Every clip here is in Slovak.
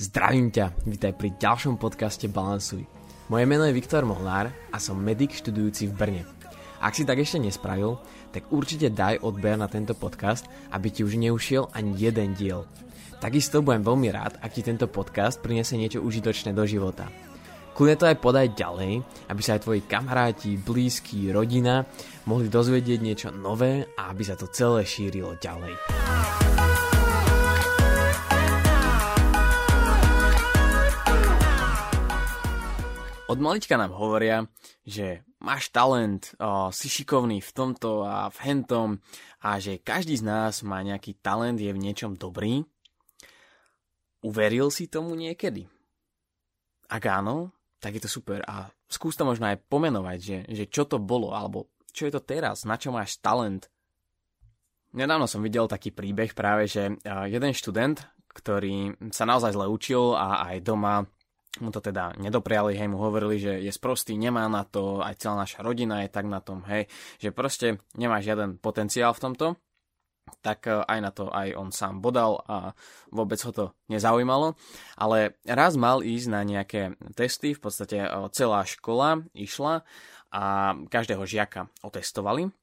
Zdravím ťa, vítaj pri ďalšom podcaste Balansuj. Moje meno je Viktor Molnár a som medic študujúci v Brne. Ak si tak ešte nespravil, tak určite daj odber na tento podcast, aby ti už neušiel ani jeden diel. Takisto budem veľmi rád, ak ti tento podcast priniesie niečo užitočné do života. Kľudne to aj podaj ďalej, aby sa aj tvoji kamaráti, blízki, rodina mohli dozvedieť niečo nové a aby sa to celé šírilo ďalej. Od malička nám hovoria, že máš talent, o, si šikovný v tomto a v hentom a že každý z nás má nejaký talent, je v niečom dobrý. Uveril si tomu niekedy? Ak áno, tak je to super a skús to možno aj pomenovať, že, že čo to bolo, alebo čo je to teraz, na čo máš talent. Nedávno som videl taký príbeh práve, že jeden študent, ktorý sa naozaj zle učil a aj doma mu to teda nedopriali, hej, mu hovorili, že je sprostý, nemá na to, aj celá naša rodina je tak na tom, hej, že proste nemá žiaden potenciál v tomto, tak e, aj na to aj on sám bodal a vôbec ho to nezaujímalo. Ale raz mal ísť na nejaké testy, v podstate e, celá škola išla a každého žiaka otestovali.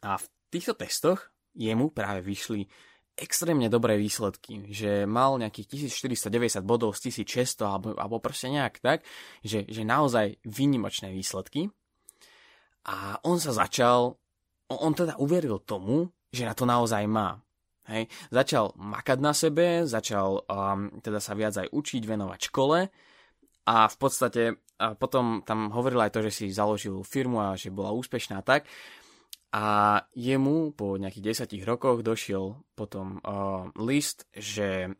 A v týchto testoch jemu práve vyšli extrémne dobré výsledky, že mal nejakých 1490 bodov z 1600 alebo, alebo proste nejak tak, že, že naozaj výnimočné výsledky. A on sa začal, on, teda uveril tomu, že na to naozaj má. Hej. Začal makať na sebe, začal um, teda sa viac aj učiť, venovať škole a v podstate a potom tam hovoril aj to, že si založil firmu a že bola úspešná tak. A jemu po nejakých 10 rokoch došiel potom uh, list, že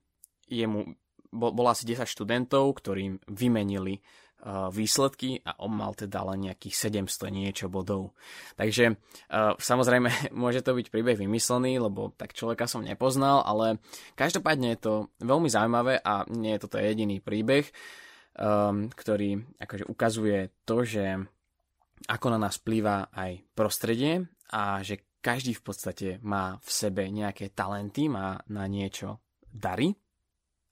jemu bol, bolo asi 10 študentov, ktorým vymenili uh, výsledky a on mal teda len nejakých 700 niečo bodov. Takže uh, samozrejme môže to byť príbeh vymyslený, lebo tak človeka som nepoznal, ale každopádne je to veľmi zaujímavé a nie je toto jediný príbeh, um, ktorý akože ukazuje to, že ako na nás vplýva aj prostredie a že každý v podstate má v sebe nejaké talenty, má na niečo dary.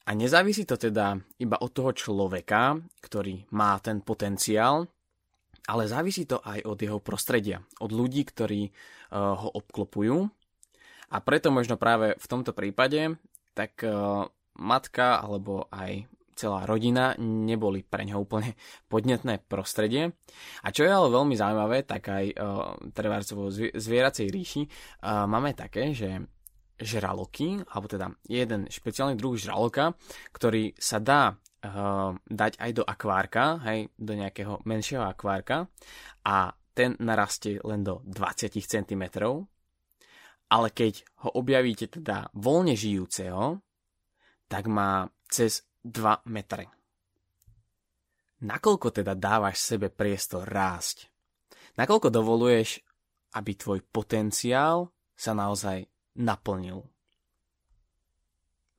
A nezávisí to teda iba od toho človeka, ktorý má ten potenciál, ale závisí to aj od jeho prostredia, od ľudí, ktorí uh, ho obklopujú. A preto možno práve v tomto prípade tak uh, matka alebo aj celá rodina neboli pre ňo úplne podnetné prostredie. A čo je ale veľmi zaujímavé, tak aj uh, treba vo zvieracej ríši uh, máme také, že žraloky, alebo teda jeden špeciálny druh žraloka, ktorý sa dá uh, dať aj do akvárka, hej, do nejakého menšieho akvárka a ten narastie len do 20 cm, ale keď ho objavíte teda voľne žijúceho, tak má cez 2 metre. Nakoľko teda dávaš sebe priestor rásť? Nakoľko dovoluješ, aby tvoj potenciál sa naozaj naplnil?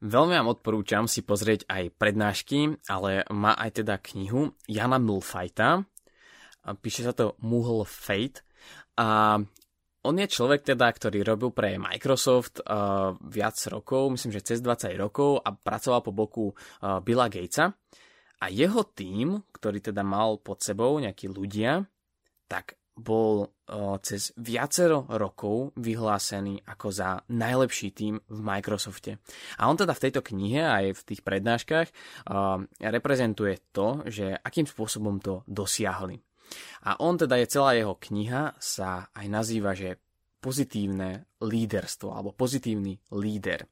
Veľmi vám odporúčam si pozrieť aj prednášky, ale má aj teda knihu Jana Mulfajta. Píše sa to Muhl. A on je človek teda, ktorý robil pre Microsoft uh, viac rokov, myslím, že cez 20 rokov a pracoval po boku uh, Billa Gatesa. A jeho tým, ktorý teda mal pod sebou nejakí ľudia, tak bol uh, cez viacero rokov vyhlásený ako za najlepší tým v Microsofte. A on teda v tejto knihe aj v tých prednáškach uh, reprezentuje to, že akým spôsobom to dosiahli. A on teda je celá jeho kniha sa aj nazýva, že pozitívne líderstvo alebo pozitívny líder.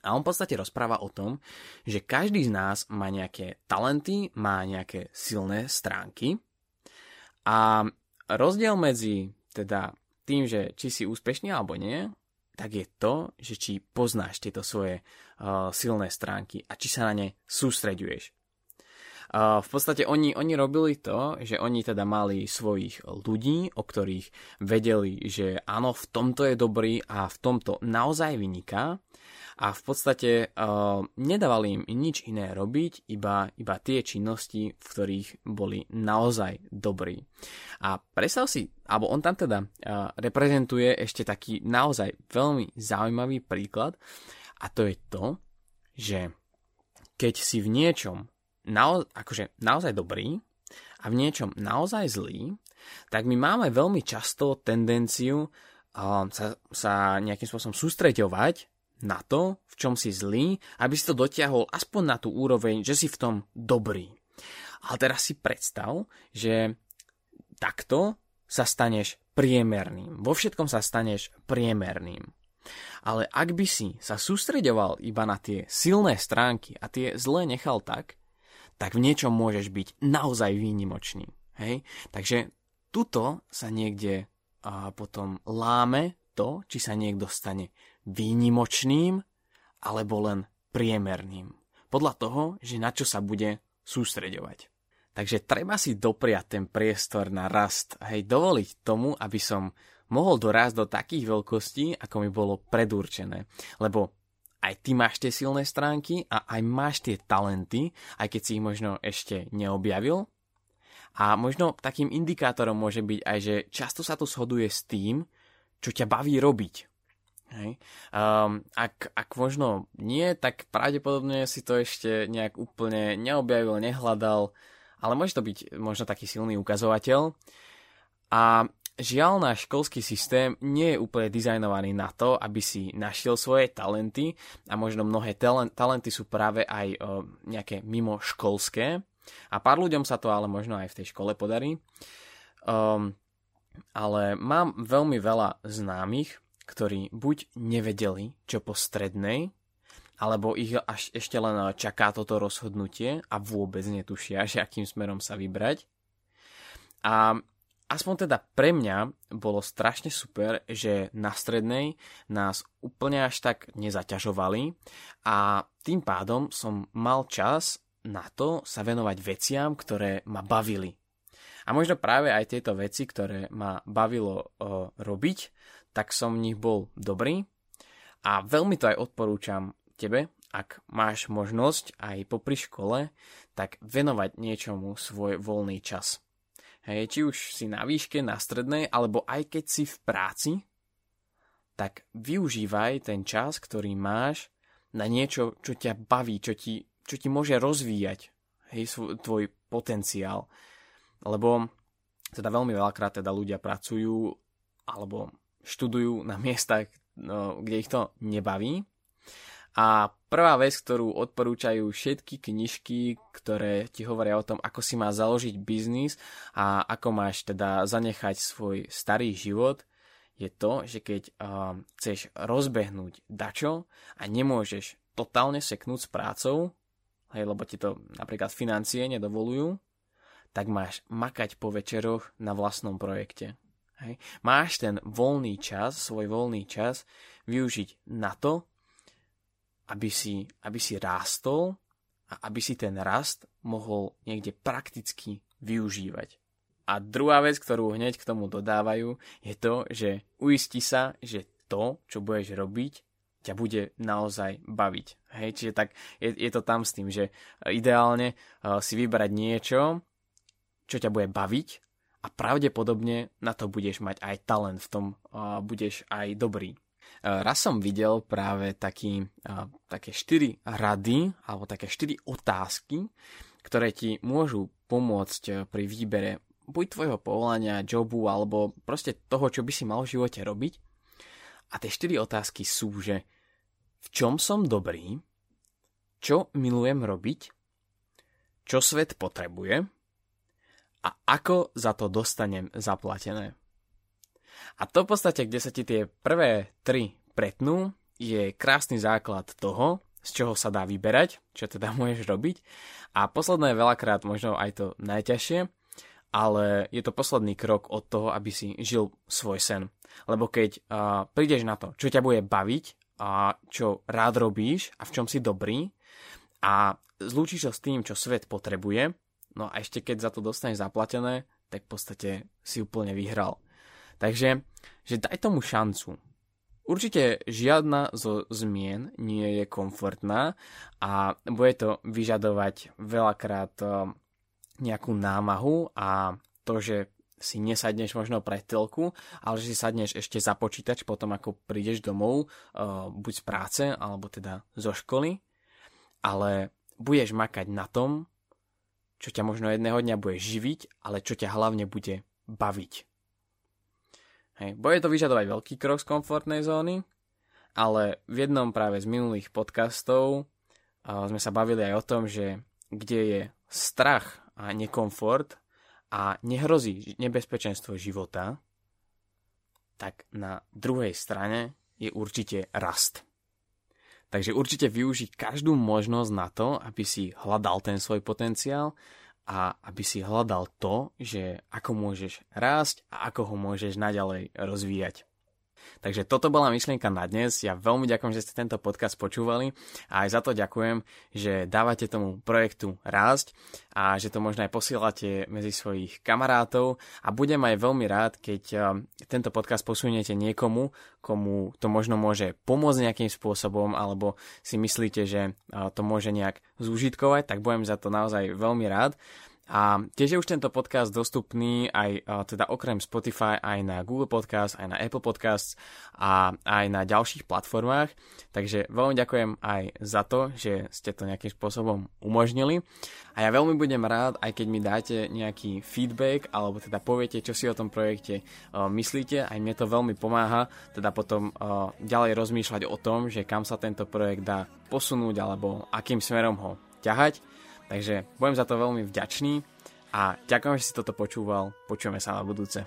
A on v podstate rozpráva o tom, že každý z nás má nejaké talenty, má nejaké silné stránky a rozdiel medzi teda tým, že či si úspešný alebo nie, tak je to, že či poznáš tieto svoje uh, silné stránky a či sa na ne sústreďuješ v podstate oni, oni robili to, že oni teda mali svojich ľudí, o ktorých vedeli, že áno, v tomto je dobrý a v tomto naozaj vyniká a v podstate uh, nedávali im nič iné robiť, iba, iba tie činnosti, v ktorých boli naozaj dobrí. A predstav si, alebo on tam teda uh, reprezentuje ešte taký naozaj veľmi zaujímavý príklad a to je to, že keď si v niečom nao- akože naozaj dobrý a v niečom naozaj zlý, tak my máme veľmi často tendenciu uh, sa, sa nejakým spôsobom sústreďovať na to, v čom si zlý, aby si to dotiahol aspoň na tú úroveň, že si v tom dobrý. Ale teraz si predstav, že takto sa staneš priemerným. Vo všetkom sa staneš priemerným. Ale ak by si sa sústreďoval iba na tie silné stránky a tie zlé nechal tak, tak v niečom môžeš byť naozaj výnimočný. Hej? Takže tuto sa niekde a potom láme to, či sa niekto stane výnimočným alebo len priemerným. Podľa toho, že na čo sa bude sústreďovať. Takže treba si dopriať ten priestor na rast, hej, dovoliť tomu, aby som mohol dorásť do takých veľkostí, ako mi bolo predurčené. Lebo aj ty máš tie silné stránky a aj máš tie talenty, aj keď si ich možno ešte neobjavil. A možno takým indikátorom môže byť aj, že často sa to shoduje s tým, čo ťa baví robiť. Hej. Um, ak, ak možno nie, tak pravdepodobne si to ešte nejak úplne neobjavil, nehľadal, ale môže to byť možno taký silný ukazovateľ. A žiaľ, náš školský systém nie je úplne dizajnovaný na to, aby si našiel svoje talenty a možno mnohé talenty sú práve aj nejaké mimo školské a pár ľuďom sa to ale možno aj v tej škole podarí. Um, ale mám veľmi veľa známych, ktorí buď nevedeli, čo po strednej, alebo ich až ešte len čaká toto rozhodnutie a vôbec netušia, že akým smerom sa vybrať. A aspoň teda pre mňa bolo strašne super, že na strednej nás úplne až tak nezaťažovali a tým pádom som mal čas na to sa venovať veciam, ktoré ma bavili. A možno práve aj tieto veci, ktoré ma bavilo o, robiť, tak som v nich bol dobrý a veľmi to aj odporúčam tebe, ak máš možnosť aj popri škole, tak venovať niečomu svoj voľný čas. Hej, či už si na výške, na strednej, alebo aj keď si v práci, tak využívaj ten čas, ktorý máš na niečo, čo ťa baví, čo ti, čo ti môže rozvíjať hej, svoj, tvoj potenciál. Lebo teda veľmi veľakrát teda ľudia pracujú alebo študujú na miestach, no, kde ich to nebaví a prvá vec, ktorú odporúčajú všetky knižky, ktoré ti hovoria o tom, ako si má založiť biznis a ako máš teda zanechať svoj starý život, je to, že keď uh, chceš rozbehnúť dačo a nemôžeš totálne seknúť s prácou, hej, lebo ti to napríklad financie nedovolujú, tak máš makať po večeroch na vlastnom projekte. Hej. Máš ten voľný čas, svoj voľný čas využiť na to, aby si, aby si rástol a aby si ten rast mohol niekde prakticky využívať. A druhá vec, ktorú hneď k tomu dodávajú, je to, že uisti sa, že to, čo budeš robiť, ťa bude naozaj baviť. Hej, čiže tak je, je to tam s tým, že ideálne uh, si vybrať niečo, čo ťa bude baviť a pravdepodobne na to budeš mať aj talent, v tom uh, budeš aj dobrý. Eh, raz som videl práve taký, eh, také štyri rady alebo také štyri otázky, ktoré ti môžu pomôcť eh, pri výbere buď tvojho povolania, jobu alebo proste toho, čo by si mal v živote robiť. A tie štyri otázky sú, že v čom som dobrý, čo milujem robiť, čo svet potrebuje a ako za to dostanem zaplatené. A to v podstate, kde sa ti tie prvé tri pretnú, je krásny základ toho, z čoho sa dá vyberať, čo teda môžeš robiť. A posledné je veľakrát možno aj to najťažšie, ale je to posledný krok od toho, aby si žil svoj sen. Lebo keď uh, prídeš na to, čo ťa bude baviť a čo rád robíš a v čom si dobrý a zlúčiš to s tým, čo svet potrebuje, no a ešte keď za to dostaneš zaplatené, tak v podstate si úplne vyhral. Takže, že daj tomu šancu. Určite žiadna zo zmien nie je komfortná a bude to vyžadovať veľakrát eh, nejakú námahu a to, že si nesadneš možno pre telku, ale že si sadneš ešte za počítač potom, ako prídeš domov, eh, buď z práce, alebo teda zo školy. Ale budeš makať na tom, čo ťa možno jedného dňa bude živiť, ale čo ťa hlavne bude baviť. Hej, bude to vyžadovať veľký krok z komfortnej zóny, ale v jednom práve z minulých podcastov uh, sme sa bavili aj o tom, že kde je strach a nekomfort a nehrozí nebezpečenstvo života, tak na druhej strane je určite rast. Takže určite využiť každú možnosť na to, aby si hľadal ten svoj potenciál a aby si hľadal to, že ako môžeš rásť a ako ho môžeš naďalej rozvíjať. Takže toto bola myšlienka na dnes. Ja veľmi ďakujem, že ste tento podcast počúvali a aj za to ďakujem, že dávate tomu projektu rásť a že to možno aj posielate medzi svojich kamarátov a budem aj veľmi rád, keď eh, tento podcast posuniete niekomu, komu to možno môže pomôcť nejakým spôsobom alebo si myslíte, že eh, to môže nejak zúžitkovať, tak budem za to naozaj veľmi rád. A tiež je už tento podcast dostupný aj teda okrem Spotify aj na Google Podcast, aj na Apple Podcasts a aj na ďalších platformách. Takže veľmi ďakujem aj za to, že ste to nejakým spôsobom umožnili. A ja veľmi budem rád, aj keď mi dáte nejaký feedback, alebo teda poviete, čo si o tom projekte uh, myslíte. Aj mne to veľmi pomáha, teda potom uh, ďalej rozmýšľať o tom, že kam sa tento projekt dá posunúť, alebo akým smerom ho ťahať. Takže budem za to veľmi vďačný a ďakujem, že si toto počúval. Počujeme sa na budúce.